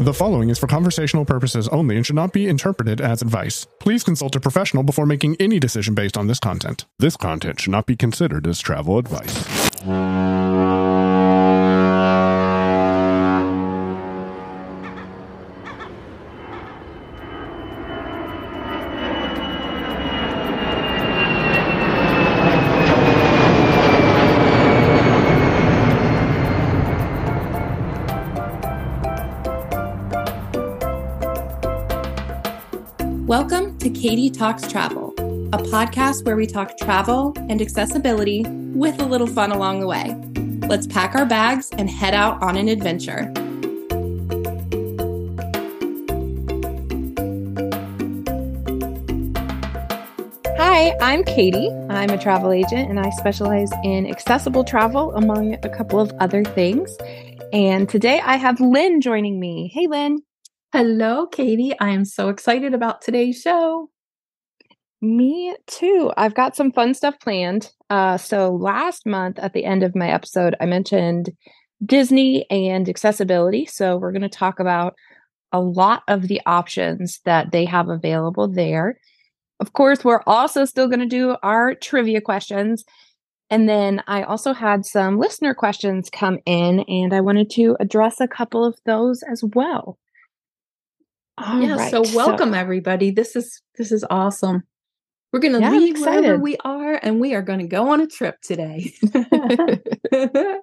The following is for conversational purposes only and should not be interpreted as advice. Please consult a professional before making any decision based on this content. This content should not be considered as travel advice. To Talks Travel, a podcast where we talk travel and accessibility with a little fun along the way. Let's pack our bags and head out on an adventure. Hi, I'm Katie. I'm a travel agent and I specialize in accessible travel, among a couple of other things. And today I have Lynn joining me. Hey, Lynn. Hello, Katie. I am so excited about today's show. Me too. I've got some fun stuff planned. Uh, so last month at the end of my episode, I mentioned Disney and accessibility. So we're going to talk about a lot of the options that they have available there. Of course, we're also still going to do our trivia questions. And then I also had some listener questions come in, and I wanted to address a couple of those as well. All yeah, right, so welcome so, everybody. This is this is awesome. We're going to yeah, leave wherever we are and we are going to go on a trip today.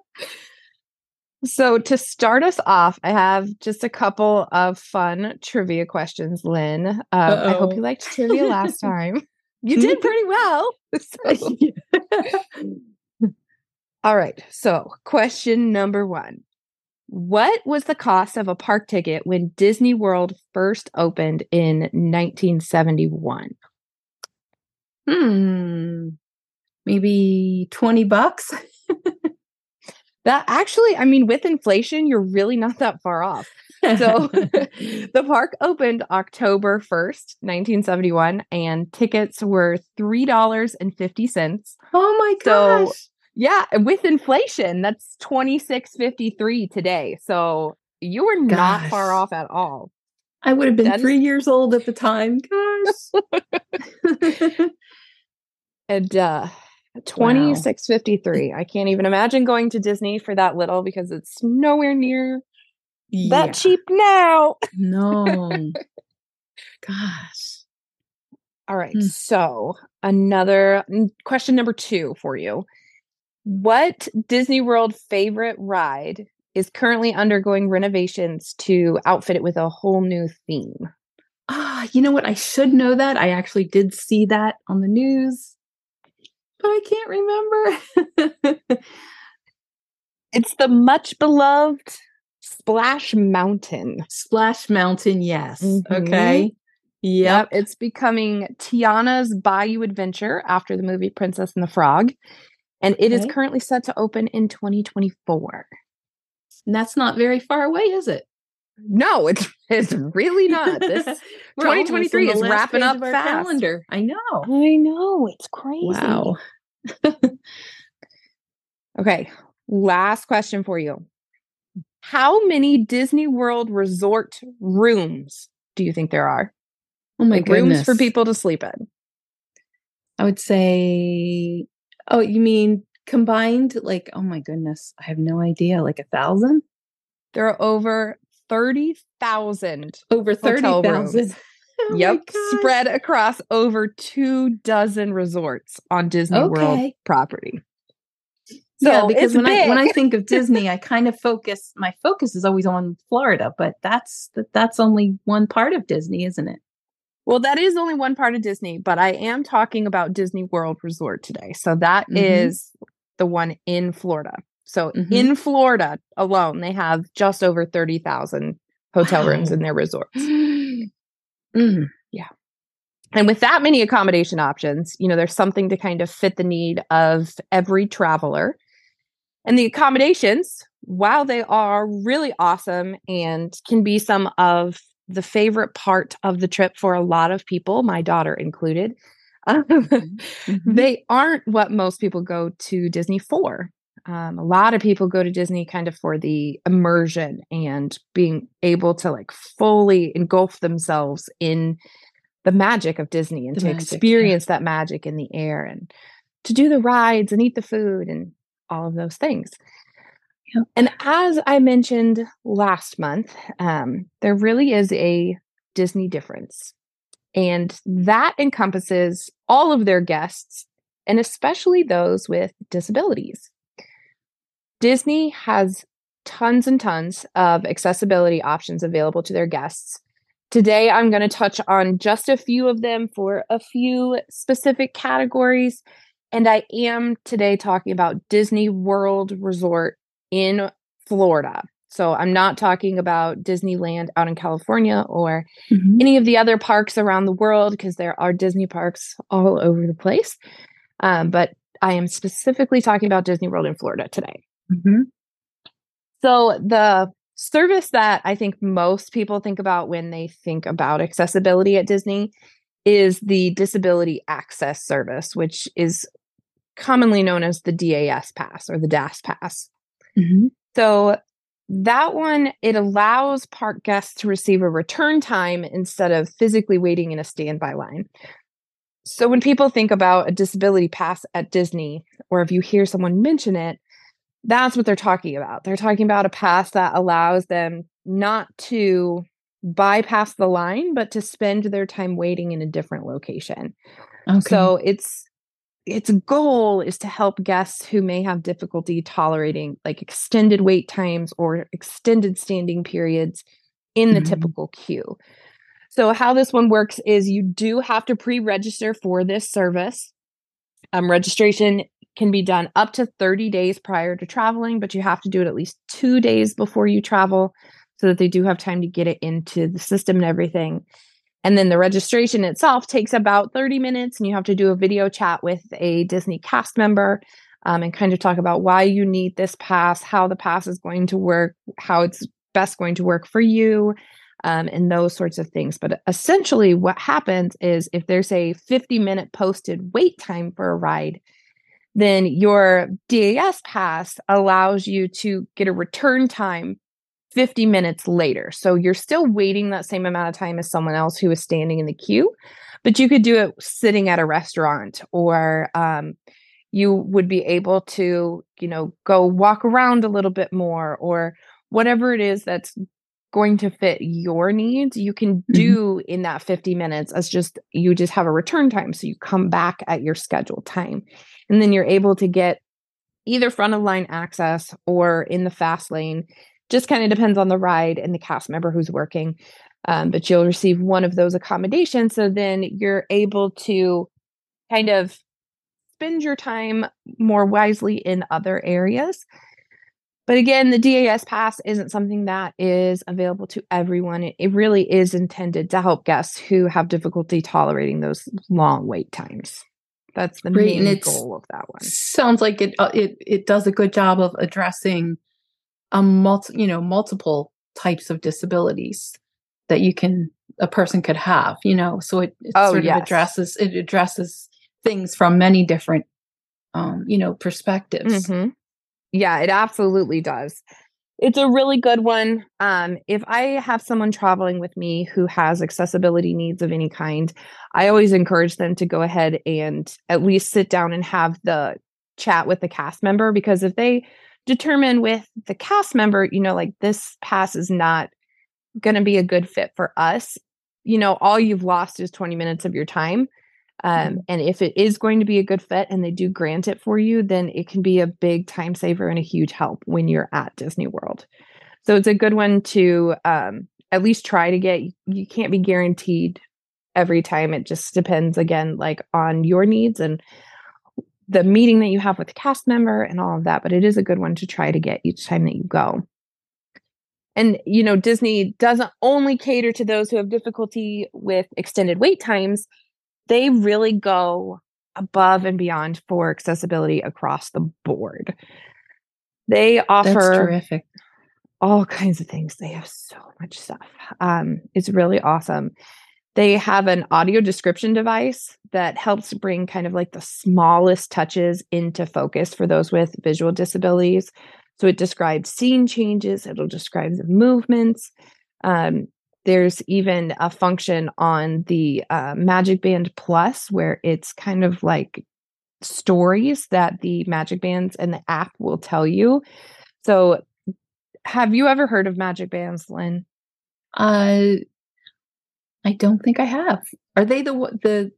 so to start us off, I have just a couple of fun trivia questions, Lynn. Um, I hope you liked trivia last time. You did pretty well. So. All right. So, question number 1. What was the cost of a park ticket when Disney World first opened in 1971? Hmm. Maybe 20 bucks? that actually, I mean, with inflation, you're really not that far off. So the park opened October 1st, 1971, and tickets were $3.50. Oh my gosh. So yeah, with inflation, that's 2653 today. So you were Gosh. not far off at all. I would have been that 3 is... years old at the time. Gosh. And uh 2653. Wow. I can't even imagine going to Disney for that little because it's nowhere near yeah. that cheap now. no. Gosh. All right. Hmm. So, another question number 2 for you. What Disney World favorite ride is currently undergoing renovations to outfit it with a whole new theme? Ah, you know what? I should know that. I actually did see that on the news, but I can't remember. it's the much beloved Splash Mountain. Splash Mountain, yes. Mm-hmm. Okay. Yep. yep. It's becoming Tiana's Bayou Adventure after the movie Princess and the Frog and it okay. is currently set to open in 2024. And that's not very far away, is it? No, it's it's really not. This 2023 is wrapping up fast. Calendar. I know. I know. It's crazy. Wow. okay, last question for you. How many Disney World resort rooms do you think there are? Oh my like goodness. Rooms for people to sleep in. I would say Oh, you mean combined? Like, oh my goodness, I have no idea. Like a thousand? There are over 30,000. Over 30,000. Oh yep. Spread across over two dozen resorts on Disney okay. World property. So yeah, because when big. I when I think of Disney, I kind of focus my focus is always on Florida, but that's that's only one part of Disney, isn't it? Well, that is only one part of Disney, but I am talking about Disney World Resort today. So that mm-hmm. is the one in Florida. So mm-hmm. in Florida alone, they have just over 30,000 hotel wow. rooms in their resorts. mm, yeah. And with that many accommodation options, you know, there's something to kind of fit the need of every traveler. And the accommodations, while they are really awesome and can be some of the favorite part of the trip for a lot of people, my daughter included. Um, mm-hmm. They aren't what most people go to Disney for. Um, a lot of people go to Disney kind of for the immersion and being able to like fully engulf themselves in the magic of Disney and the to magic, experience yeah. that magic in the air and to do the rides and eat the food and all of those things. And as I mentioned last month, um, there really is a Disney difference. And that encompasses all of their guests, and especially those with disabilities. Disney has tons and tons of accessibility options available to their guests. Today, I'm going to touch on just a few of them for a few specific categories. And I am today talking about Disney World Resort in Florida. So I'm not talking about Disneyland out in California or mm-hmm. any of the other parks around the world because there are Disney parks all over the place. Um, but I am specifically talking about Disney World in Florida today. Mm-hmm. So the service that I think most people think about when they think about accessibility at Disney is the Disability Access Service, which is commonly known as the DAS Pass or the DAS Pass. Mm-hmm. So that one it allows park guests to receive a return time instead of physically waiting in a standby line. So when people think about a disability pass at Disney or if you hear someone mention it, that's what they're talking about. They're talking about a pass that allows them not to bypass the line but to spend their time waiting in a different location. Okay. So it's its goal is to help guests who may have difficulty tolerating like extended wait times or extended standing periods in the mm-hmm. typical queue. So, how this one works is you do have to pre register for this service. Um, registration can be done up to 30 days prior to traveling, but you have to do it at least two days before you travel so that they do have time to get it into the system and everything. And then the registration itself takes about 30 minutes, and you have to do a video chat with a Disney cast member um, and kind of talk about why you need this pass, how the pass is going to work, how it's best going to work for you, um, and those sorts of things. But essentially, what happens is if there's a 50 minute posted wait time for a ride, then your DAS pass allows you to get a return time 50 minutes later. So you're still waiting that same amount of time as someone else who is standing in the queue, but you could do it sitting at a restaurant or um, you would be able to, you know, go walk around a little bit more or whatever it is that's going to fit your needs you can mm-hmm. do mm-hmm. in that 50 minutes as just you just have a return time so you come back at your scheduled time and then you're able to get either front of line access or in the fast lane just kind of depends on the ride and the cast member who's working. Um, but you'll receive one of those accommodations. So then you're able to kind of spend your time more wisely in other areas. But again, the DAS pass isn't something that is available to everyone. It, it really is intended to help guests who have difficulty tolerating those long wait times. That's the main goal of that one. Sounds like it, uh, it it does a good job of addressing a multi, you know, multiple types of disabilities that you can a person could have, you know. So it, it oh, sort yes. of addresses it addresses things from many different um, you know, perspectives. Mm-hmm. Yeah, it absolutely does. It's a really good one. Um, if I have someone traveling with me who has accessibility needs of any kind, I always encourage them to go ahead and at least sit down and have the chat with the cast member because if they determine with the cast member, you know, like this pass is not going to be a good fit for us, you know, all you've lost is 20 minutes of your time. Um, mm-hmm. And if it is going to be a good fit and they do grant it for you, then it can be a big time saver and a huge help when you're at Disney World. So it's a good one to um, at least try to get. You can't be guaranteed every time. It just depends again, like on your needs and the meeting that you have with the cast member and all of that, but it is a good one to try to get each time that you go. And, you know, Disney doesn't only cater to those who have difficulty with extended wait times, they really go above and beyond for accessibility across the board. They offer all kinds of things. They have so much stuff. Um, it's really awesome. They have an audio description device that helps bring kind of like the smallest touches into focus for those with visual disabilities. So it describes scene changes, it'll describe the movements. Um, there's even a function on the uh, Magic Band Plus where it's kind of like stories that the Magic Bands and the app will tell you. So, have you ever heard of Magic Bands, Lynn? Uh, I don't think I have. Are they the the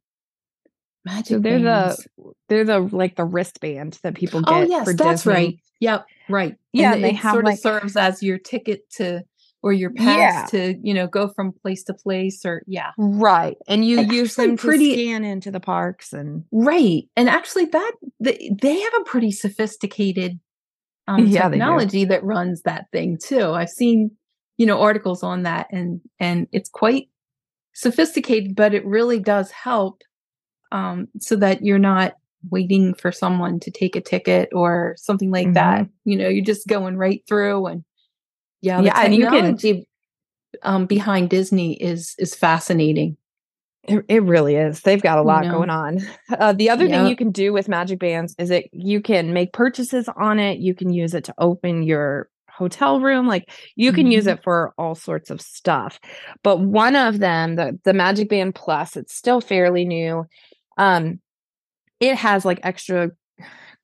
magic? So they're bands? the they're the like the wristband that people oh, get. Oh yes, that's Disney. right. Yep, right. Yeah, and they have sort like, of serves as your ticket to or your pass yeah. to you know go from place to place or yeah right and you and use them pretty, to scan into the parks and right and actually that they, they have a pretty sophisticated um, yeah, technology that runs that thing too i've seen you know articles on that and and it's quite sophisticated but it really does help um, so that you're not waiting for someone to take a ticket or something like mm-hmm. that you know you're just going right through and yeah, yeah, and you can um, behind Disney is is fascinating. It, it really is. They've got a lot you know? going on. Uh, the other yep. thing you can do with Magic Bands is that you can make purchases on it. You can use it to open your hotel room. Like you can mm-hmm. use it for all sorts of stuff. But one of them, the the Magic Band Plus, it's still fairly new. Um, it has like extra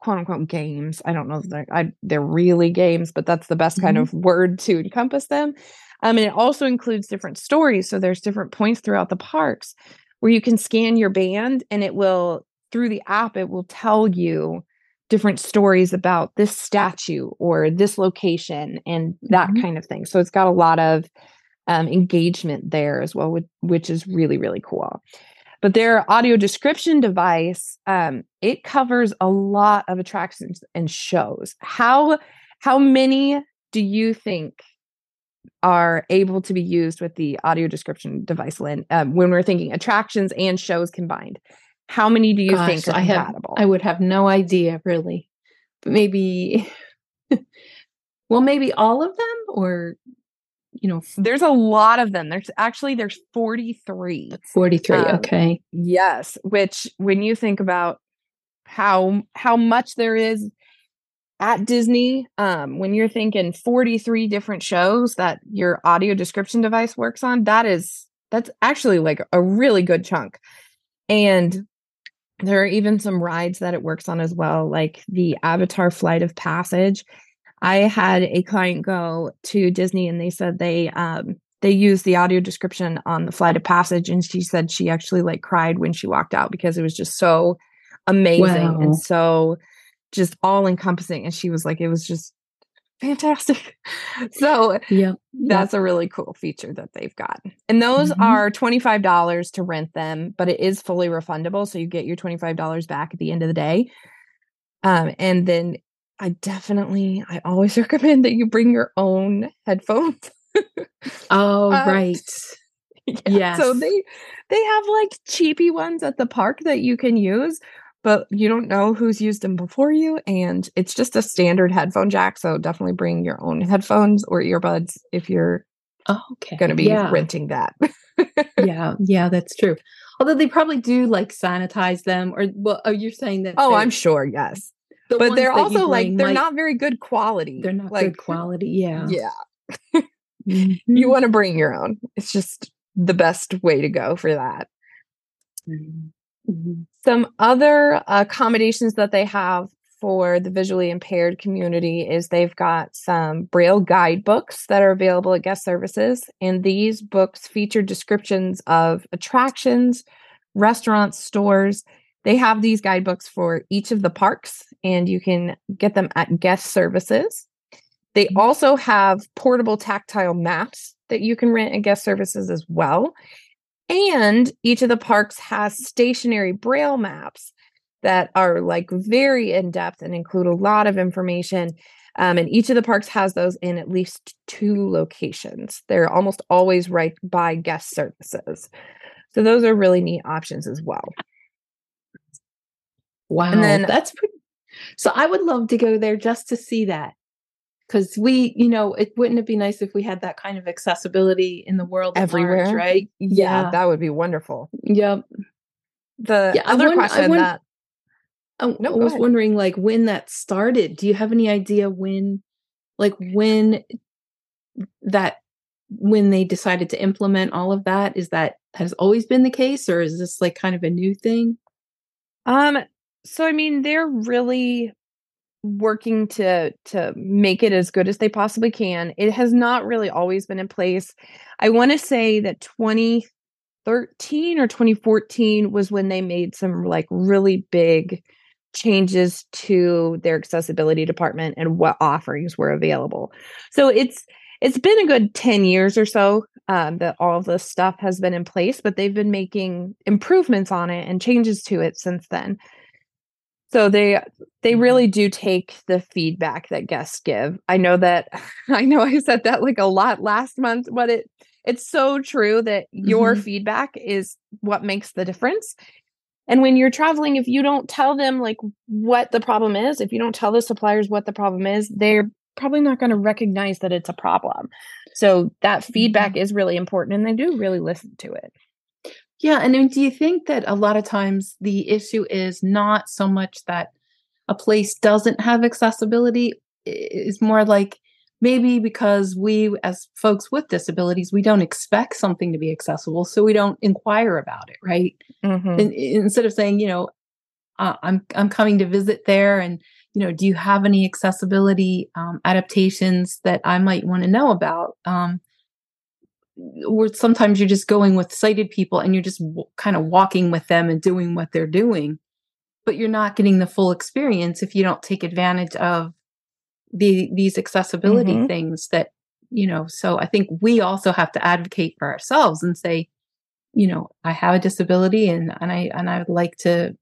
quote unquote games. I don't know if they're I, they're really games, but that's the best mm-hmm. kind of word to encompass them. Um, and it also includes different stories. So there's different points throughout the parks where you can scan your band, and it will through the app it will tell you different stories about this statue or this location and that mm-hmm. kind of thing. So it's got a lot of um, engagement there as well, which, which is really really cool. But their audio description device, um, it covers a lot of attractions and shows. How how many do you think are able to be used with the audio description device, Lynn? Um, when we're thinking attractions and shows combined, how many do you Gosh, think are compatible? I, have, I would have no idea, really. But maybe, well, maybe all of them, or you know there's a lot of them. There's actually there's 43 43 um, okay. yes which when you think about how how much there is at disney um when you're thinking 43 different shows that your audio description device works on that is that's actually like a really good chunk. And there are even some rides that it works on as well like the avatar flight of passage I had a client go to Disney and they said they um they used the audio description on the flight of passage and she said she actually like cried when she walked out because it was just so amazing wow. and so just all encompassing and she was like it was just fantastic. so yeah, that's a really cool feature that they've got. And those mm-hmm. are $25 to rent them, but it is fully refundable. So you get your $25 back at the end of the day. Um, and then I definitely, I always recommend that you bring your own headphones. oh, um, right. Yeah. Yes. So they they have like cheapy ones at the park that you can use, but you don't know who's used them before you, and it's just a standard headphone jack. So definitely bring your own headphones or earbuds if you're oh, okay. going to be yeah. renting that. yeah, yeah, that's true. Although they probably do like sanitize them, or well, oh, you're saying that? Oh, I'm sure. Yes, the but they're also like they're might, not very good quality. They're not like, good quality. Yeah. Yeah. mm-hmm. You want to bring your own. It's just the best way to go for that. Mm-hmm. Some other accommodations that they have for the visually impaired community is they've got some braille guidebooks that are available at guest services and these books feature descriptions of attractions restaurants stores they have these guidebooks for each of the parks, and you can get them at guest services. They mm-hmm. also have portable tactile maps that you can rent at guest services as well. And each of the parks has stationary braille maps that are like very in depth and include a lot of information. Um, and each of the parks has those in at least two locations. They're almost always right by guest services. So those are really neat options as well. Wow. And then that's pretty. So I would love to go there just to see that. because we, you know, it wouldn't it be nice if we had that kind of accessibility in the world everywhere, large, right? Yeah, yeah, that would be wonderful. Yep. The yeah, other wonder, question wonder, that I, no, I was ahead. wondering, like, when that started. Do you have any idea when, like, when that when they decided to implement all of that? Is that has always been the case, or is this like kind of a new thing? Um. So I mean, they're really working to to make it as good as they possibly can. It has not really always been in place. I want to say that 2013 or 2014 was when they made some like really big changes to their accessibility department and what offerings were available. So it's it's been a good 10 years or so um, that all of this stuff has been in place, but they've been making improvements on it and changes to it since then. So they they mm-hmm. really do take the feedback that guests give. I know that I know I said that like a lot last month, but it it's so true that your mm-hmm. feedback is what makes the difference. And when you're traveling, if you don't tell them like what the problem is, if you don't tell the suppliers what the problem is, they're probably not going to recognize that it's a problem. So that feedback mm-hmm. is really important and they do really listen to it. Yeah. And then do you think that a lot of times the issue is not so much that a place doesn't have accessibility, is more like maybe because we, as folks with disabilities, we don't expect something to be accessible. So we don't inquire about it, right? Mm-hmm. And, instead of saying, you know, uh, I'm I'm coming to visit there, and you know, do you have any accessibility um, adaptations that I might want to know about? Um, or sometimes you're just going with sighted people and you're just w- kind of walking with them and doing what they're doing, but you're not getting the full experience if you don't take advantage of the these accessibility mm-hmm. things that you know. So I think we also have to advocate for ourselves and say, you know, I have a disability and and I and I would like to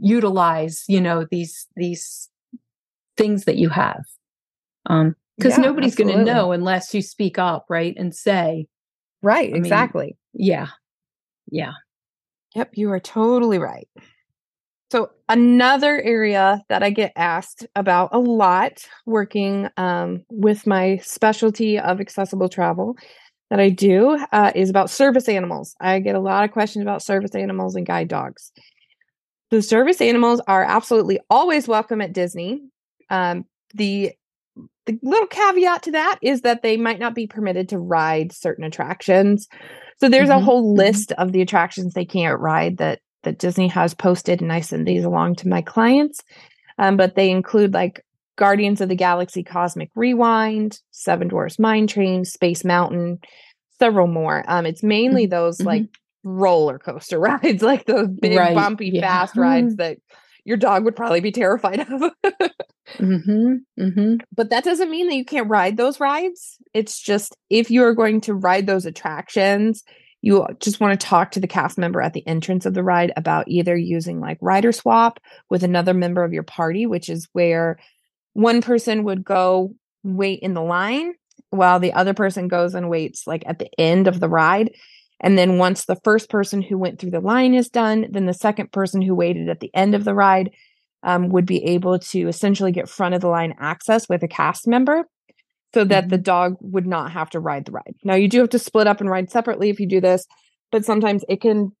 utilize you know these these things that you have um because yeah, nobody's going to know unless you speak up right and say. Right I exactly. mean, yeah yeah. Yep you are totally right. So another area that i get asked about a lot working um, with my specialty of accessible travel that i do uh, is about service animals. I get a lot of questions about service animals and guide dogs. The service animals are absolutely always welcome at Disney. Um, the the little caveat to that is that they might not be permitted to ride certain attractions. So there's mm-hmm. a whole mm-hmm. list of the attractions they can't ride that that Disney has posted, and I send these along to my clients. Um, but they include like Guardians of the Galaxy Cosmic Rewind, Seven Dwarfs Mine Train, Space Mountain, several more. Um, it's mainly mm-hmm. those mm-hmm. like roller coaster rides, like those big, right. bumpy, yeah. fast rides that your dog would probably be terrified of. mm-hmm. Mm-hmm. But that doesn't mean that you can't ride those rides. It's just if you are going to ride those attractions, you just want to talk to the cast member at the entrance of the ride about either using like rider swap with another member of your party, which is where one person would go wait in the line while the other person goes and waits like at the end of the ride and then once the first person who went through the line is done, then the second person who waited at the end of the ride um, would be able to essentially get front of the line access with a cast member so that mm-hmm. the dog would not have to ride the ride. Now, you do have to split up and ride separately if you do this, but sometimes it can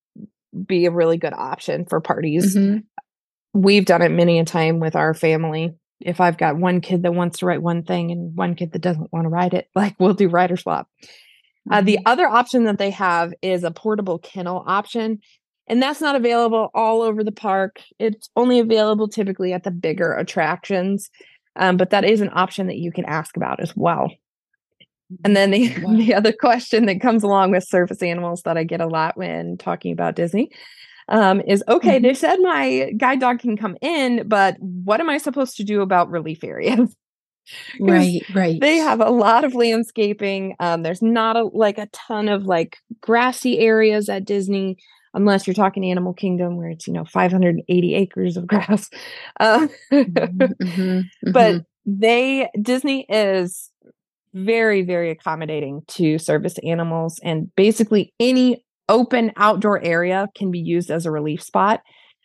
be a really good option for parties. Mm-hmm. We've done it many a time with our family. If I've got one kid that wants to ride one thing and one kid that doesn't want to ride it, like we'll do rider swap. Uh, the mm-hmm. other option that they have is a portable kennel option, and that's not available all over the park. It's only available typically at the bigger attractions, um, but that is an option that you can ask about as well. And then the, wow. the other question that comes along with service animals that I get a lot when talking about Disney um, is okay, mm-hmm. they said my guide dog can come in, but what am I supposed to do about relief areas? Right right they have a lot of landscaping um there's not a like a ton of like grassy areas at disney unless you're talking animal kingdom where it's you know 580 acres of grass uh, mm-hmm, mm-hmm, but mm-hmm. they disney is very very accommodating to service animals and basically any open outdoor area can be used as a relief spot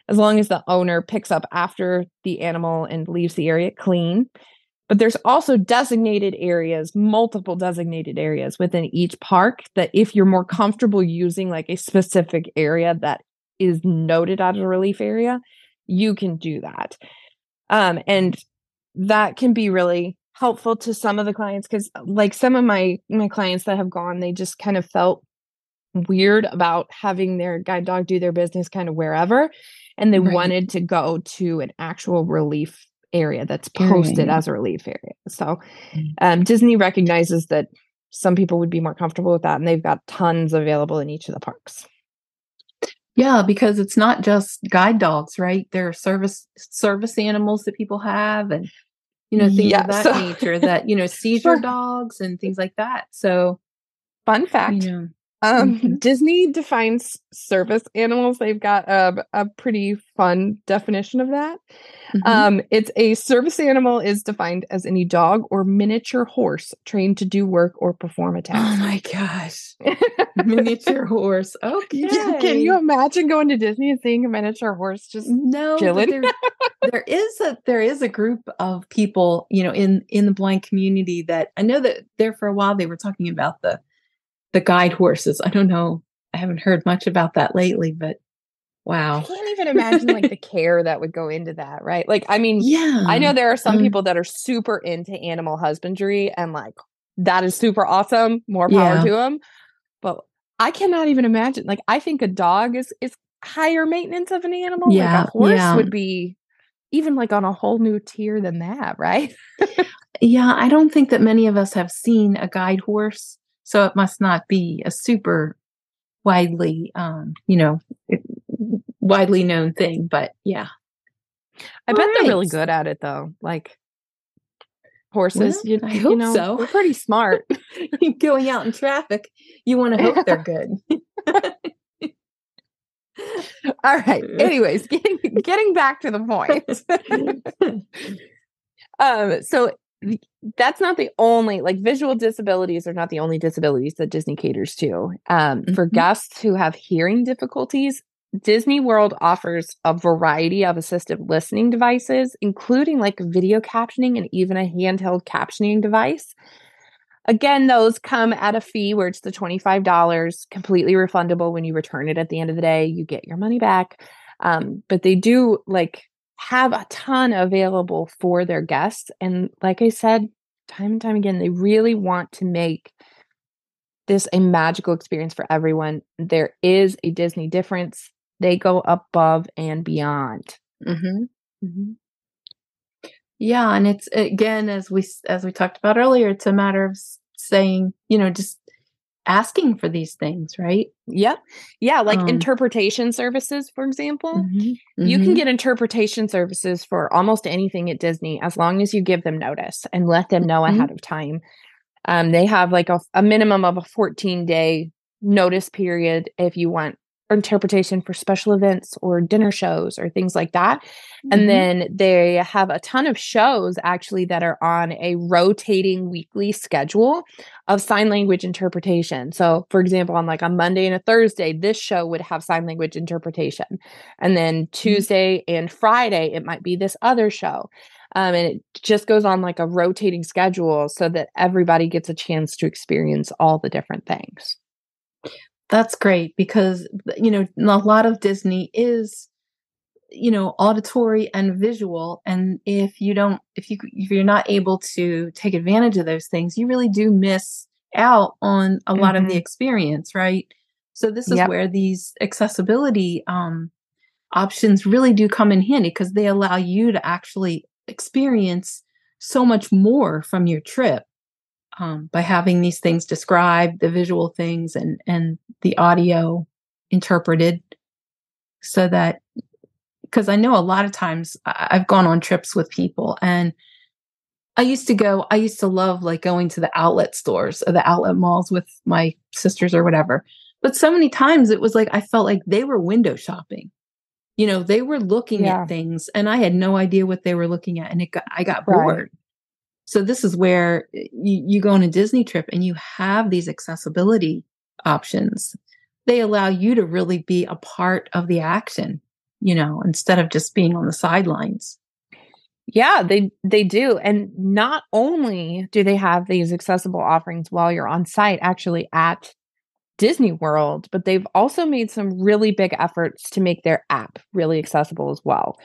as long as the owner picks up after the animal and leaves the area clean but there's also designated areas, multiple designated areas within each park that if you're more comfortable using like a specific area that is noted as a relief area, you can do that. Um, and that can be really helpful to some of the clients because like some of my my clients that have gone, they just kind of felt weird about having their guide dog do their business kind of wherever and they right. wanted to go to an actual relief area that's posted as a relief area. So mm. um, Disney recognizes that some people would be more comfortable with that, and they've got tons available in each of the parks. Yeah, because it's not just guide dogs, right? There are service service animals that people have, and you know things yeah, of that so, nature. That you know seizure sure. dogs and things like that. So, fun fact: you know, um, mm-hmm. Disney defines service animals. They've got a, a pretty fun definition of that. Mm-hmm. Um, it's a service animal is defined as any dog or miniature horse trained to do work or perform a task. Oh my gosh. miniature horse. Okay. Can you imagine going to Disney and seeing a miniature horse just no? There, there is a there is a group of people, you know, in in the blind community that I know that there for a while they were talking about the the guide horses. I don't know. I haven't heard much about that lately, but wow. I can't even imagine like the care that would go into that, right? Like, I mean, yeah, I know there are some um, people that are super into animal husbandry and like that is super awesome. More power yeah. to them. But I cannot even imagine. Like, I think a dog is is higher maintenance of an animal. Yeah, like a horse yeah. would be even like on a whole new tier than that, right? yeah, I don't think that many of us have seen a guide horse so it must not be a super widely, um, you know, widely known thing. But yeah. I bet right. they're really good at it though. Like horses, well, you, I hope you know, so. They're pretty smart. Going out in traffic, you want to hope they're good. All right. Anyways, getting getting back to the point. um, so that's not the only like visual disabilities are not the only disabilities that Disney caters to. Um, mm-hmm. For guests who have hearing difficulties, Disney World offers a variety of assistive listening devices, including like video captioning and even a handheld captioning device. Again, those come at a fee where it's the $25, completely refundable when you return it at the end of the day. You get your money back. Um, but they do like have a ton available for their guests. And like I said, time and time again, they really want to make this a magical experience for everyone. There is a Disney difference. They go above and beyond. Mm-hmm. Mm-hmm. Yeah, and it's again as we as we talked about earlier, it's a matter of saying, you know, just asking for these things, right? Yep. Yeah, like um, interpretation services, for example. Mm-hmm, mm-hmm. You can mm-hmm. get interpretation services for almost anything at Disney as long as you give them notice and let them know mm-hmm. ahead of time. Um, they have like a, a minimum of a 14 day notice period if you want interpretation for special events or dinner shows or things like that. Mm-hmm. And then they have a ton of shows actually that are on a rotating weekly schedule of sign language interpretation. So, for example, on like a Monday and a Thursday, this show would have sign language interpretation. And then mm-hmm. Tuesday mm-hmm. and Friday, it might be this other show. Um, and it just goes on like a rotating schedule so that everybody gets a chance to experience all the different things. That's great because you know a lot of Disney is you know auditory and visual and if you don't if you if you're not able to take advantage of those things you really do miss out on a mm-hmm. lot of the mm-hmm. experience right so this is yep. where these accessibility um options really do come in handy because they allow you to actually experience so much more from your trip um, by having these things described, the visual things and and the audio interpreted, so that because I know a lot of times I've gone on trips with people and I used to go, I used to love like going to the outlet stores or the outlet malls with my sisters or whatever. But so many times it was like I felt like they were window shopping. You know, they were looking yeah. at things and I had no idea what they were looking at and it got, I got bored. So this is where eh, you, you go on a Disney trip and you have these accessibility options. They allow you to really be a part of the action, you know, instead of just being on the sidelines. Yeah, they they do. And not only do they have these accessible offerings while you're on site actually at Disney World, but they've also made some really big efforts to make their app really accessible as well.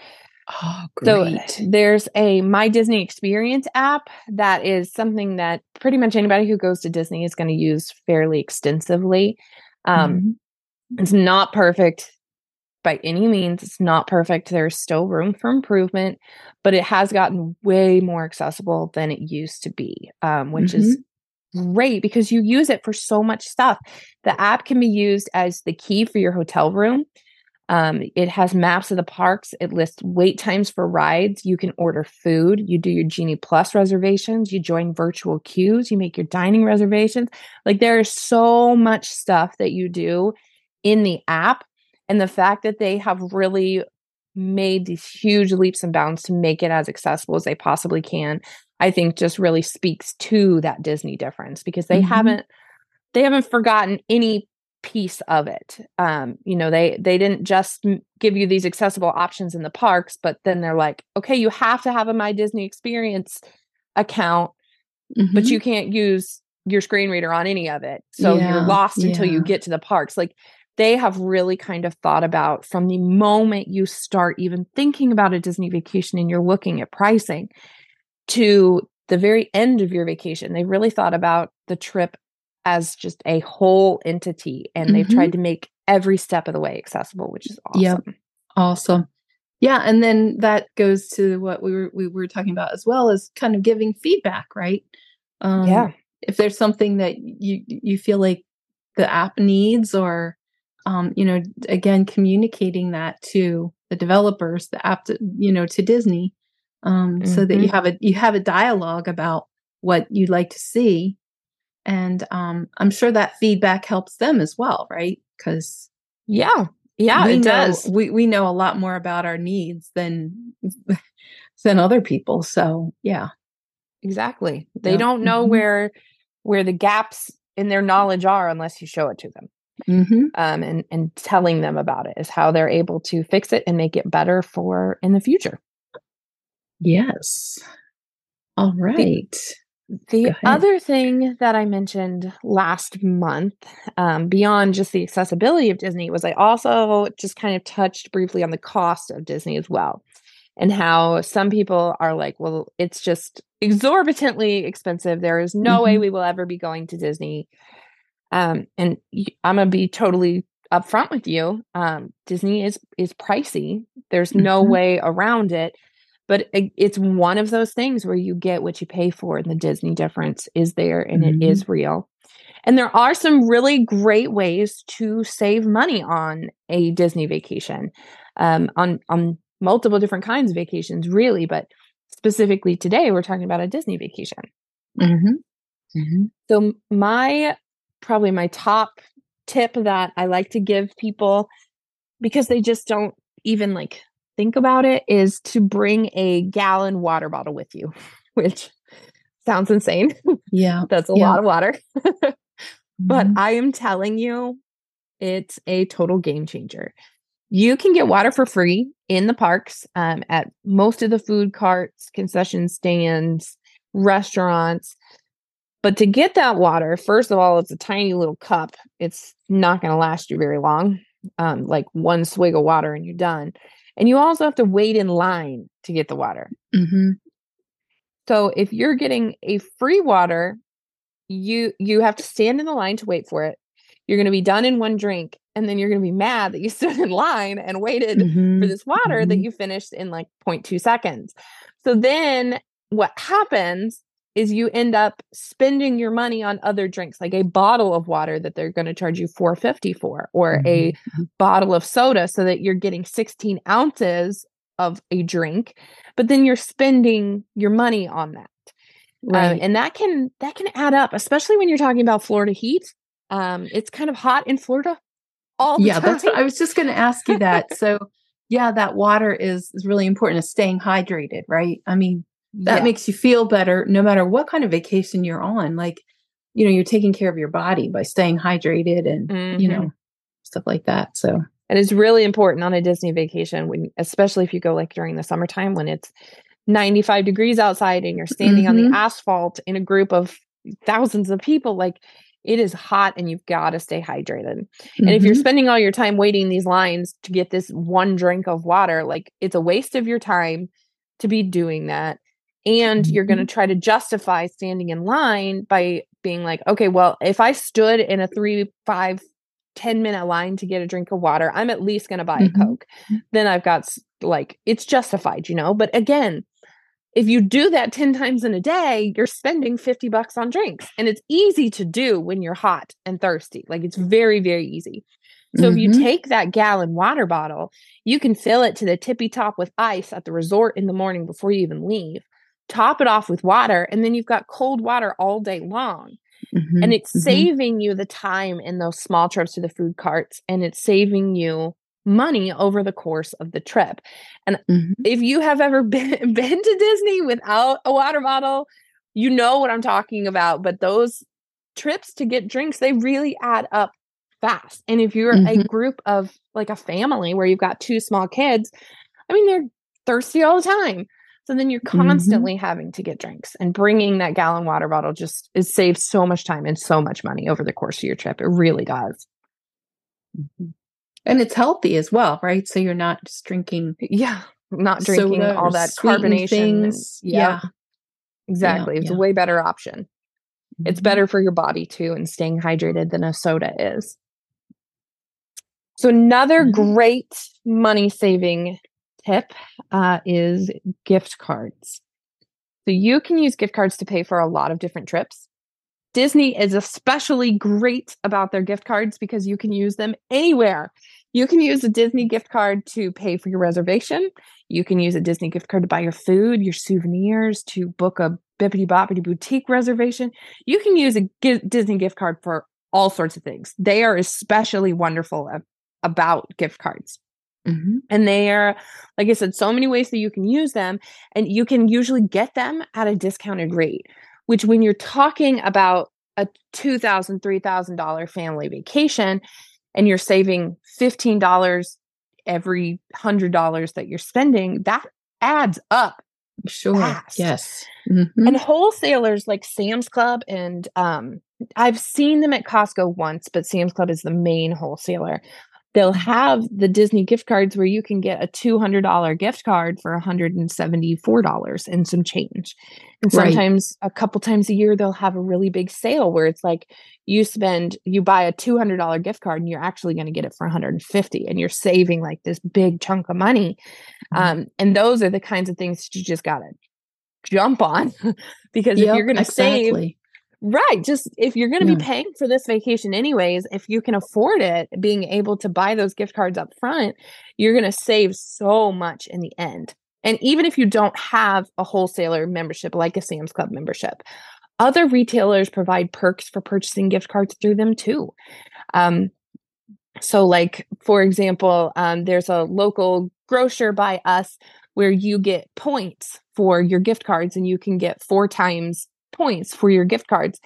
Oh, great. So there's a My Disney Experience app that is something that pretty much anybody who goes to Disney is going to use fairly extensively. Um, mm-hmm. It's not perfect by any means. It's not perfect. There's still room for improvement, but it has gotten way more accessible than it used to be, um, which mm-hmm. is great because you use it for so much stuff. The app can be used as the key for your hotel room. Um, it has maps of the parks. It lists wait times for rides. You can order food. You do your Genie Plus reservations. You join virtual queues. You make your dining reservations. Like there is so much stuff that you do in the app. And the fact that they have really made these huge leaps and bounds to make it as accessible as they possibly can, I think just really speaks to that Disney difference because they mm-hmm. haven't they haven't forgotten any piece of it. Um, you know, they they didn't just give you these accessible options in the parks, but then they're like, okay, you have to have a My Disney Experience account, mm-hmm. but you can't use your screen reader on any of it. So yeah, you're lost yeah. until you get to the parks. Like they have really kind of thought about from the moment you start even thinking about a Disney vacation and you're looking at pricing to the very end of your vacation. They've really thought about the trip as just a whole entity and mm-hmm. they've tried mm-hmm. to make every step of the way accessible which is awesome yep. awesome yeah and then that goes to what we were we were talking about as well as kind of giving feedback right um, yeah if there's something that you you feel like the app needs or um, you know again communicating that to the developers the app to, you know to disney um, mm-hmm. so that you mm-hmm. have a you have a dialogue about what you'd like to see and um, i'm sure that feedback helps them as well right? Because yeah. Yeah it know, does. we, we know a lot more about our needs than than other people so yeah. Exactly. They yeah. don't know mm-hmm. where where the gaps in their knowledge are unless you show it to them. Mm-hmm. um, and and telling them about it is how they're able to fix it and make it better for in the future. Yes. All right the other thing that I mentioned last month, um, beyond just the accessibility of Disney, was I also just kind of touched briefly on the cost of Disney as well, and how some people are like, well, it's just exorbitantly expensive. There is no mm-hmm. way we will ever be going to Disney. Um, and I'm gonna be totally upfront with you. Um, Disney is is pricey. There's mm-hmm. no way around it but it, it's one of those things where you get what you pay for and the disney difference is there and mm-hmm. it is real and there are some really great ways to save money on a disney vacation um, on on multiple different kinds of vacations really but specifically today we're talking about a disney vacation mm-hmm. Mm-hmm. so my probably my top tip that i like to give people because they just don't even like think about it is to bring a gallon water bottle with you, which sounds insane. Yeah. That's a yeah. lot of water. but mm-hmm. I am telling you, it's a total game changer. You can get water for free in the parks um, at most of the food carts, concession stands, restaurants. But to get that water, first of all, it's a tiny little cup. It's not going to last you very long. Um, like one swig of water and you're done and you also have to wait in line to get the water. Mm-hmm. So if you're getting a free water, you you have to stand in the line to wait for it. You're going to be done in one drink, and then you're going to be mad that you stood in line and waited mm-hmm. for this water mm-hmm. that you finished in like 0.2 seconds. So then what happens is you end up spending your money on other drinks like a bottle of water that they're going to charge you 450 for or mm-hmm. a mm-hmm. bottle of soda so that you're getting 16 ounces of a drink but then you're spending your money on that um, right. Um, and that can that can add up especially when you're talking about florida heat um, it's kind of hot in florida all yeah time. that's what i was just going to ask you that so yeah that water is is really important is staying hydrated right i mean that yeah. makes you feel better no matter what kind of vacation you're on like you know you're taking care of your body by staying hydrated and mm-hmm. you know stuff like that so and it's really important on a disney vacation when especially if you go like during the summertime when it's 95 degrees outside and you're standing mm-hmm. on the mm-hmm. asphalt in a group of thousands of people like it is hot and you've got to stay hydrated. Mm-hmm. And if you're mm-hmm. spending all your time waiting these lines to get this one drink of water, like it's a waste of your time to be doing that. And mm-hmm. you're going to try to justify standing in line by being like, okay, well, if I stood in a three, five ten minute line to get a drink of water, I'm at least going to buy mm-hmm. a Coke. Then I've got like, it's justified, you know? But again, if you do that 10 times in a day, you're spending 50 bucks on drinks. And it's easy to do when you're hot and thirsty. Like it's very, very easy. So mm-hmm. if you mm-hmm. take that gallon water bottle, you can fill it to the tippy top with ice at the resort in the morning before you even leave. Top it off with water, and then you've got cold water all day long. Mm-hmm. And it's mm-hmm. saving you the time in those small trips to the food carts, and it's saving you money over the course of the trip. And mm-hmm. if you have ever been, been to Disney without a water bottle, you know what I'm talking about. But those trips to get drinks, they really add up fast. And if you're mm-hmm. a group of like a family where you've got two small kids, I mean, they're thirsty all the time. So then you're mm-hmm. constantly mm-hmm. having to get drinks and bringing that gallon water bottle just is saves so much time and so much money over the course of your trip. It really does. Mm-hmm. And it's healthy as well, right? So you're not just drinking. Yeah. Not drinking all that carbonation. Things. And, yeah. Exactly. Yeah, it's yeah. a way better option. Mm-hmm. It's better for your body too and staying hydrated than a soda is. So, another mm-hmm. great money saving tip uh, is gift cards. So, you can use gift cards to pay for a lot of different trips. Disney is especially great about their gift cards because you can use them anywhere. You can use a Disney gift card to pay for your reservation. You can use a Disney gift card to buy your food, your souvenirs, to book a Bibbidi Bobbidi Boutique reservation. You can use a G- Disney gift card for all sorts of things. They are especially wonderful about gift cards. Mm-hmm. And they are, like I said, so many ways that you can use them, and you can usually get them at a discounted rate which when you're talking about a $2,000, $3,000 family vacation and you're saving $15 every $100 that you're spending, that adds up. Sure. Fast. Yes. Mm-hmm. And wholesalers like Sam's Club and um, I've seen them at Costco once, but Sam's Club is the main wholesaler they'll have the Disney gift cards where you can get a $200 gift card for $174 and some change. And sometimes right. a couple times a year, they'll have a really big sale where it's like you spend, you buy a $200 gift card and you're actually going to get it for 150 and you're saving like this big chunk of money. Mm-hmm. Um, and those are the kinds of things you just got to jump on because yep, if you're going to exactly. save Right. Just if you're going to yeah. be paying for this vacation anyways, if you can afford it, being able to buy those gift cards up front, you're going to save so much in the end. And even if you don't have a wholesaler membership like a Sam's Club membership, other retailers provide perks for purchasing gift cards through them too. Um, so, like for example, um, there's a local grocer by us where you get points for your gift cards, and you can get four times points for your gift cards.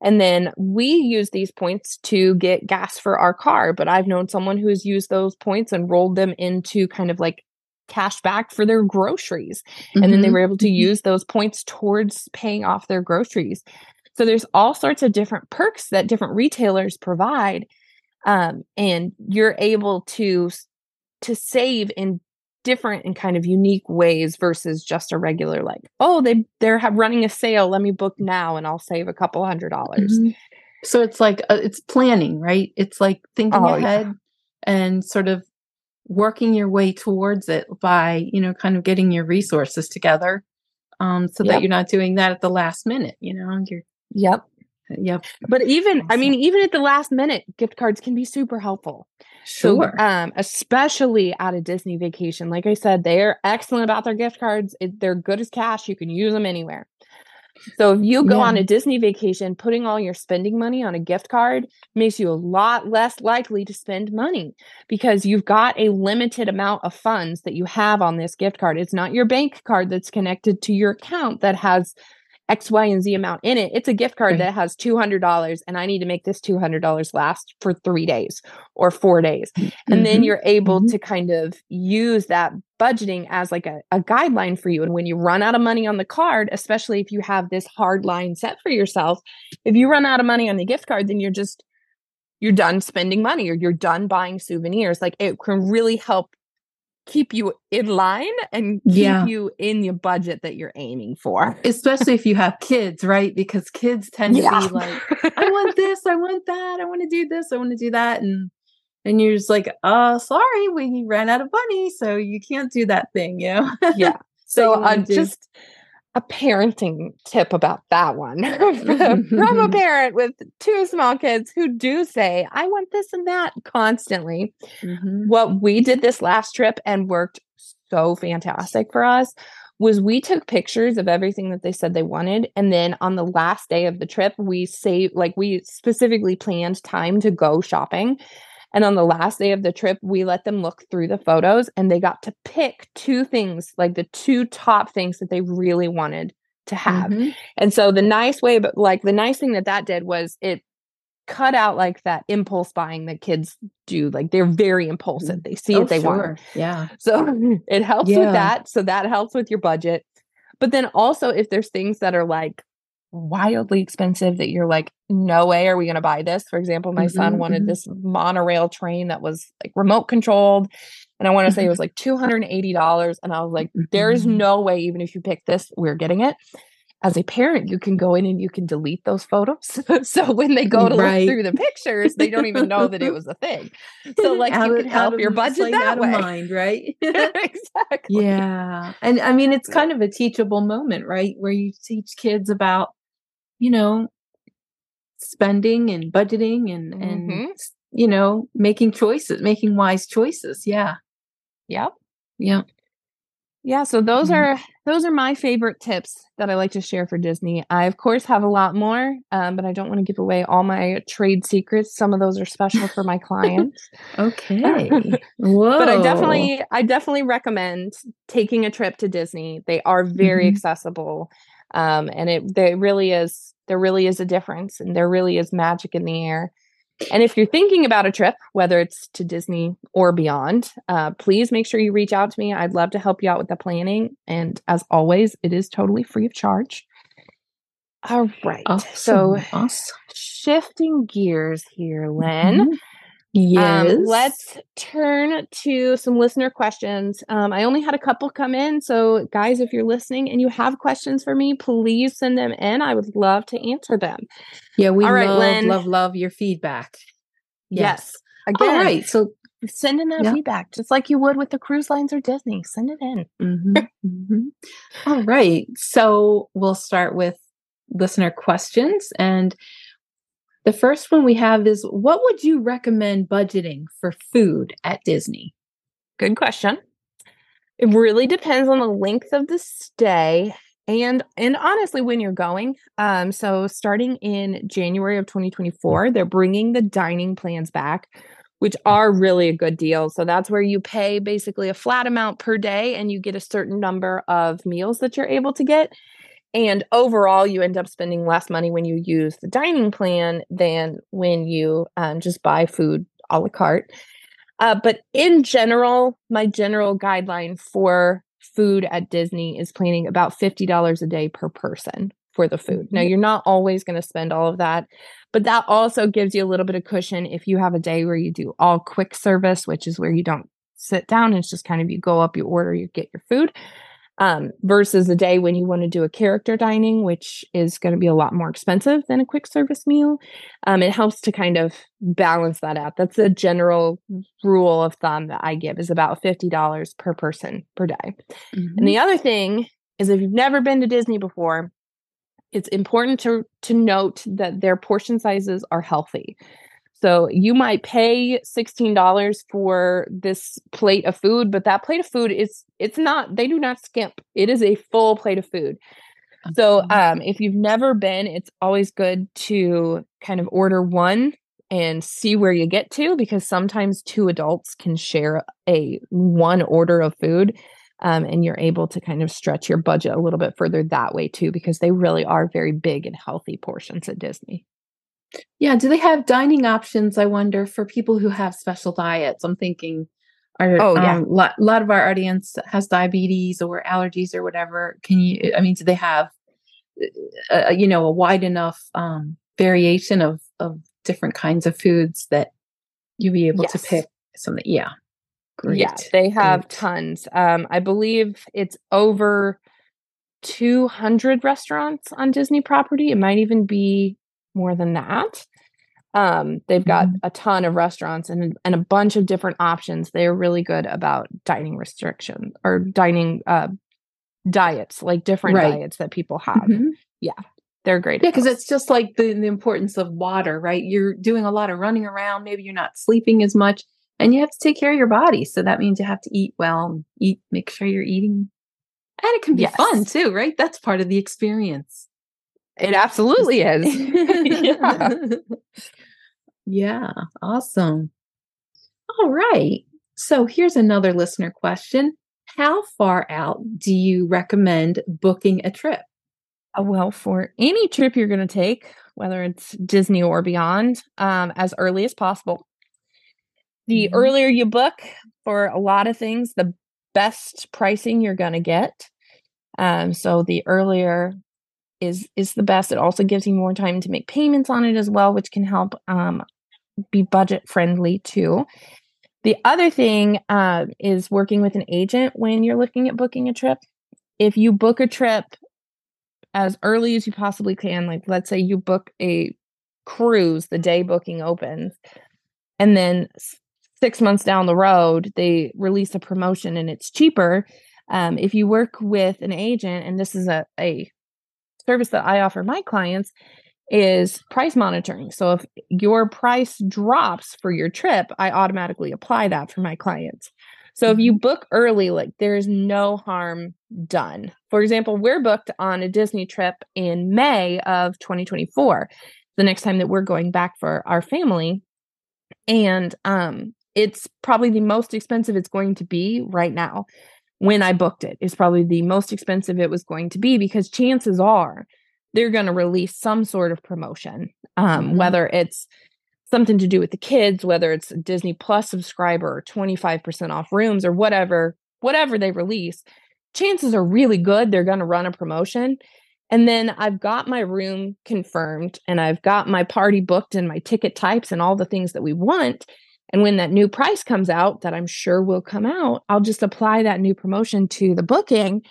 And then we use these points to get gas for our car. But I've known someone who's used those points and rolled them into kind of like cash back for their groceries. Mm-hmm. And then they mm-hmm. were able to mm-hmm. use those points towards paying off their groceries. So there's all sorts of different perks that different retailers provide. Um, and you're able to to save in different and kind of unique ways versus just a regular like oh they they're running a sale let me book now and i'll save a couple hundred dollars mm-hmm. so it's like uh, it's planning right it's like thinking oh, ahead yeah. and sort of working your way towards it by you know kind of getting your resources together um so yep. that you're not doing that at the last minute you know you're yep Yep. But even, I mean, even at the last minute, gift cards can be super helpful. Sure. So, um, especially at a Disney vacation. Like I said, they're excellent about their gift cards. It, they're good as cash. You can use them anywhere. So if you go yeah. on a Disney vacation, putting all your spending money on a gift card makes you a lot less likely to spend money because you've got a limited amount of funds that you have on this gift card. It's not your bank card that's connected to your account that has X, Y, and Z amount in it. It's a gift card right. that has $200 and I need to make this $200 last for three days or four days. Mm-hmm. And then mm-hmm. you're able mm-hmm. to kind of use that budgeting as like a, a guideline for you. And when you run out of money on the card, especially if you have this hard line set for yourself, if you run out of money on the gift card, then you're just, you're done spending money or you're done buying souvenirs. Like it can really help keep you in line and keep yeah. you in your budget that you're aiming for. Especially if you have kids, right? Because kids tend to yeah. be like, I want this, I want that, I want to do this, I want to do that. And and you're just like, uh, sorry, we ran out of money, so you can't do that thing, you know? yeah. so uh, just a parenting tip about that one from a parent with two small kids who do say, I want this and that constantly. Mm-hmm. What we did this last trip and worked so fantastic for us was we took pictures of everything that they said they wanted and then on the last day of the trip we saved like we specifically planned time to go shopping and on the last day of the trip, we let them look through the photos and they got to pick two things, like the two top things that they really wanted to have. Mm-hmm. And so the nice way, but like the nice thing that that did was it cut out like that impulse buying that kids do. Like they're very impulsive. They see oh, it, they sure. want. Yeah. So it helps yeah. with that. So that helps with your budget. But then also if there's things that are like wildly expensive that you're like, no way are we going to buy this. For example, my mm-hmm, son wanted mm-hmm. this monorail train that was like remote controlled. And I want to say it was like $280. And I was like, there is mm-hmm. no way, even if you pick this, we're getting it. As a parent, you can go in and you can delete those photos. so when they go to right. look through the pictures, they don't even know that it was a thing. So like out you can help of, your budget like that way. Mind, right? exactly. Yeah. And I mean, it's kind of a teachable moment, right? Where you teach kids about you know, spending and budgeting and mm-hmm. and you know, making choices, making wise choices. Yeah. Yep. Yeah. Yeah, so those mm-hmm. are those are my favorite tips that I like to share for Disney. I of course have a lot more, um, but I don't want to give away all my trade secrets. Some of those are special for my clients. okay. Whoa. But I definitely I definitely recommend taking a trip to Disney. They are very mm-hmm. accessible um, and it there really is there really is a difference and there really is magic in the air and if you're thinking about a trip whether it's to disney or beyond uh, please make sure you reach out to me i'd love to help you out with the planning and as always it is totally free of charge all right awesome. so awesome. shifting gears here lynn mm-hmm. Um, yes. Um, let's turn to some listener questions. Um, I only had a couple come in. So, guys, if you're listening and you have questions for me, please send them in. I would love to answer them. Yeah, we All right, love, Lynn. love, love your feedback. Yes. yes. Again, All right. So, send in that yeah. feedback just like you would with the cruise lines or Disney. Send it in. Mm-hmm. mm-hmm. All right. So, we'll start with listener questions. And the first one we have is what would you recommend budgeting for food at Disney? Good question. It really depends on the length of the stay and and honestly when you're going um so starting in January of 2024 they're bringing the dining plans back which are really a good deal so that's where you pay basically a flat amount per day and you get a certain number of meals that you're able to get and overall, you end up spending less money when you use the dining plan than when you um, just buy food a la carte. Uh, but in general, my general guideline for food at Disney is planning about $50 a day per person for the food. Now, mm-hmm. you're not always going to spend all of that, but that also gives you a little bit of cushion if you have a day where you do all quick service, which is where you don't sit down. It's just kind of you go up, you order, you get your food um, versus a day when you want to do a character dining, which is going to be a lot more expensive than a quick service meal. Um, it helps to kind of balance that out. That's a general rule of thumb that I give is about $50 per person per day. Mm-hmm. And the other thing is if you've never been to Disney before, it's important to to note that their portion sizes are healthy. So you might pay $16 for this plate of food, but that plate of food is it's not they do not skimp. It is a full plate of food. So um if you've never been, it's always good to kind of order one and see where you get to because sometimes two adults can share a one order of food Um, and you're able to kind of stretch your budget a little bit further that way too, because they really are very big and healthy portions at Disney. Yeah. Do they have dining options? I wonder for people who have special diets. I'm thinking, are oh yeah, a um, lot, lot of our audience has diabetes or allergies or whatever. Can you? I mean, do they have, uh, uh, you know, a wide enough um, variation of of different kinds of foods that you be able yes. to pick something? Yeah. Great. Yeah, they have Great. tons. Um, I believe it's over 200 restaurants on Disney property. It might even be more than that. Um, they've got mm-hmm. a ton of restaurants and and a bunch of different options. They're really good about dining restriction or dining uh, diets, like different right. diets that people have. Mm-hmm. Yeah, they're great. Yeah, because it's just like the, the importance of water, right? You're doing a lot of running around. Maybe you're not sleeping as much, and you have to take care of your body. So that means you have to eat well, eat, make sure you're eating, and it can be yes. fun too, right? That's part of the experience. It absolutely is. yeah. yeah, awesome. All right. So here's another listener question. How far out do you recommend booking a trip? Uh, well, for any trip you're going to take, whether it's Disney or beyond, um, as early as possible. The mm-hmm. earlier you book for a lot of things, the best pricing you're going to get. Um, so the earlier is is the best. It also gives you more time to make payments on it as well, which can help um, be budget friendly too. The other thing uh, is working with an agent when you're looking at booking a trip. If you book a trip as early as you possibly can, like let's say you book a cruise the day booking opens, and then six months down the road they release a promotion and it's cheaper. Um, if you work with an agent, and this is a, a service that I offer my clients is price monitoring. So if your price drops for your trip, I automatically apply that for my clients. So if you mm-hmm. book early, like there's no harm done. For example, we're booked on a Disney trip in May of 2024, the next time that we're going back for our family. And um it's probably the most expensive it's going to be right now when I booked it is probably the most expensive it was going to be because chances are they're going to release some sort of promotion, um, mm-hmm. whether it's something to do with the kids, whether it's a Disney Plus subscriber 25% off rooms or whatever, whatever they release. Chances are really good they're going to run a promotion. And then I've got my room confirmed and I've got my party booked and my ticket types and all the things that we want. And when that new price comes out, that I'm sure will come out, I'll just apply that new promotion to the booking.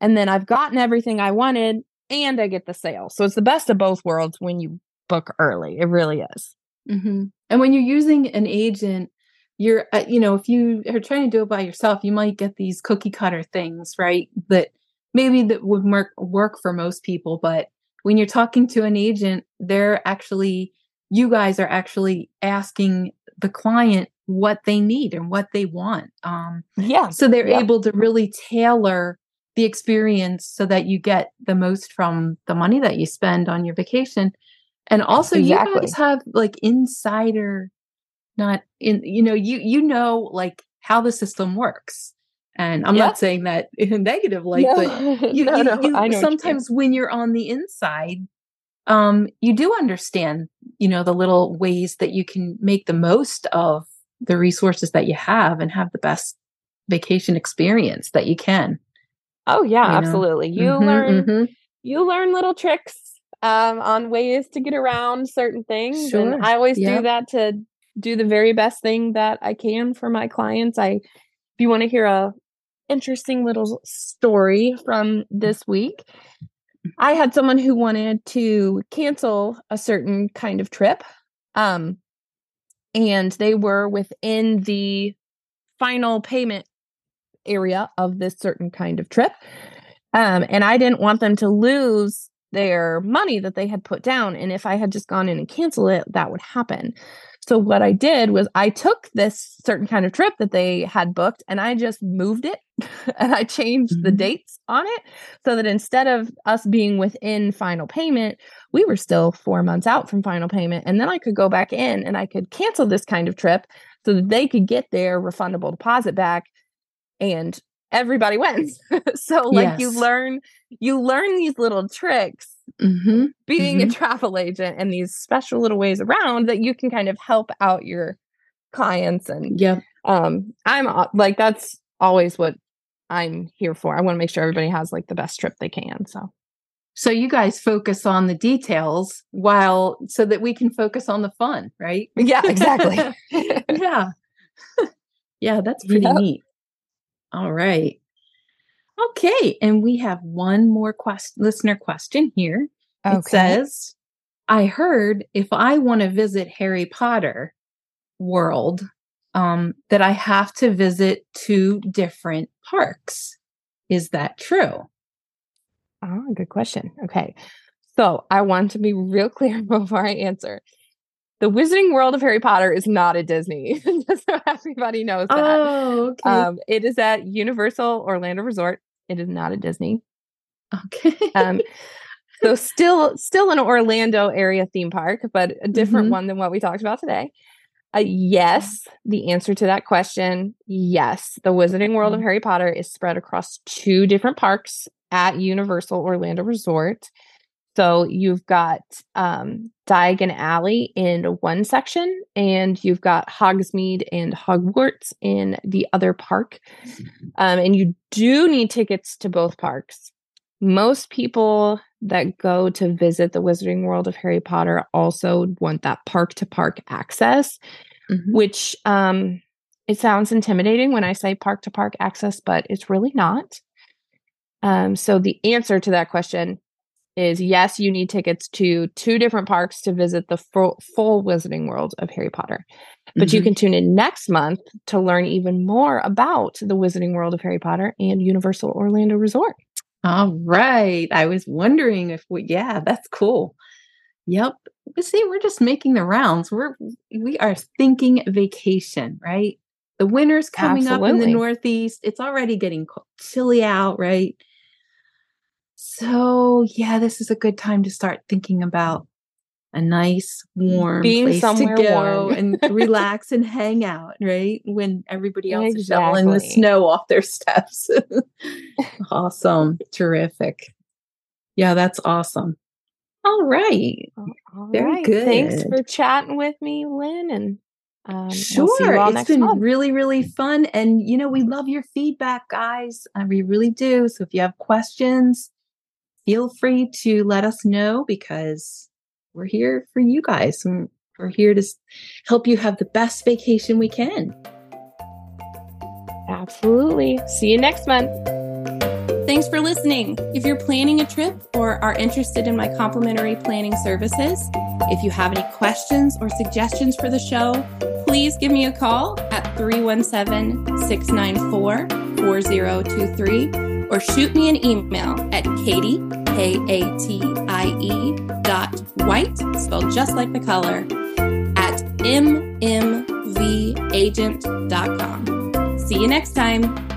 And then I've gotten everything I wanted and I get the sale. So it's the best of both worlds when you book early. It really is. Mm-hmm. And when you're using an agent, you're, uh, you know, if you are trying to do it by yourself, you might get these cookie cutter things, right? That maybe that would work, work for most people. But when you're talking to an agent, they're actually, you guys are actually asking the client what they need and what they want. Um, yeah. So they're yeah. able to really tailor the experience so that you get the most from the money that you spend on your vacation. And also exactly. you guys have like insider not in you know you you know like how the system works. And I'm not saying that in a negative light, no. but you, no, you, no, you sometimes you when you're on the inside, um, you do understand, you know, the little ways that you can make the most of the resources that you have and have the best vacation experience that you can. Oh yeah, you absolutely. Know? You mm-hmm, learn mm-hmm. you learn little tricks um, on ways to get around certain things. Sure. And I always yep. do that to do the very best thing that I can for my clients. I if you want to hear a interesting little story from this week, I had someone who wanted to cancel a certain kind of trip. Um, and they were within the final payment area of this certain kind of trip. Um, and I didn't want them to lose their money that they had put down. And if I had just gone in and canceled it, that would happen. So what I did was I took this certain kind of trip that they had booked and I just moved it and I changed mm-hmm. the dates on it so that instead of us being within final payment, we were still 4 months out from final payment and then I could go back in and I could cancel this kind of trip so that they could get their refundable deposit back and everybody wins. so like yes. you learn you learn these little tricks mm-hmm. being mm-hmm. a travel agent and these special little ways around that you can kind of help out your clients and yeah um i'm like that's always what i'm here for i want to make sure everybody has like the best trip they can so so you guys focus on the details while so that we can focus on the fun right yeah exactly yeah yeah that's pretty yep. neat all right okay and we have one more question listener question here okay. it says i heard if i want to visit harry potter world um, that I have to visit two different parks. Is that true? Oh, good question. Okay. So I want to be real clear before I answer. The Wizarding World of Harry Potter is not at Disney, just so everybody knows that. Oh, okay. Um, it is at Universal Orlando Resort. It is not at Disney. Okay. um, so still, still an Orlando area theme park, but a different mm-hmm. one than what we talked about today. Uh, yes, the answer to that question, yes. The Wizarding World of mm-hmm. Harry Potter is spread across two different parks at Universal Orlando Resort. So you've got um, Diagon Alley in one section, and you've got Hogsmeade and Hogwarts in the other park. Um, and you do need tickets to both parks. Most people that go to visit the Wizarding World of Harry Potter also want that park to park access, mm-hmm. which um, it sounds intimidating when I say park to park access, but it's really not. Um, so the answer to that question is yes, you need tickets to two different parks to visit the full, full Wizarding World of Harry Potter. But mm-hmm. you can tune in next month to learn even more about the Wizarding World of Harry Potter and Universal Orlando Resort. All right. I was wondering if we, yeah, that's cool. Yep. See, we're just making the rounds. We're, we are thinking vacation, right? The winter's coming Absolutely. up in the Northeast. It's already getting chilly out, right? So, yeah, this is a good time to start thinking about a nice warm Being place somewhere to go warm. and relax and hang out, right? When everybody else exactly. is shoveling the snow off their steps. awesome. Terrific. Yeah, that's awesome. All right. All Very right. good. Thanks for chatting with me, Lynn. And um, sure, we'll it's been month. really, really fun. And, you know, we love your feedback, guys. Uh, we really do. So if you have questions, feel free to let us know because we're here for you guys. We're here to help you have the best vacation we can. Absolutely. See you next month. Thanks for listening. If you're planning a trip or are interested in my complimentary planning services, if you have any questions or suggestions for the show, please give me a call at 317 694 4023 or shoot me an email at Katie, K A T I E dot white, spelled just like the color, at mmvagent.com. See you next time.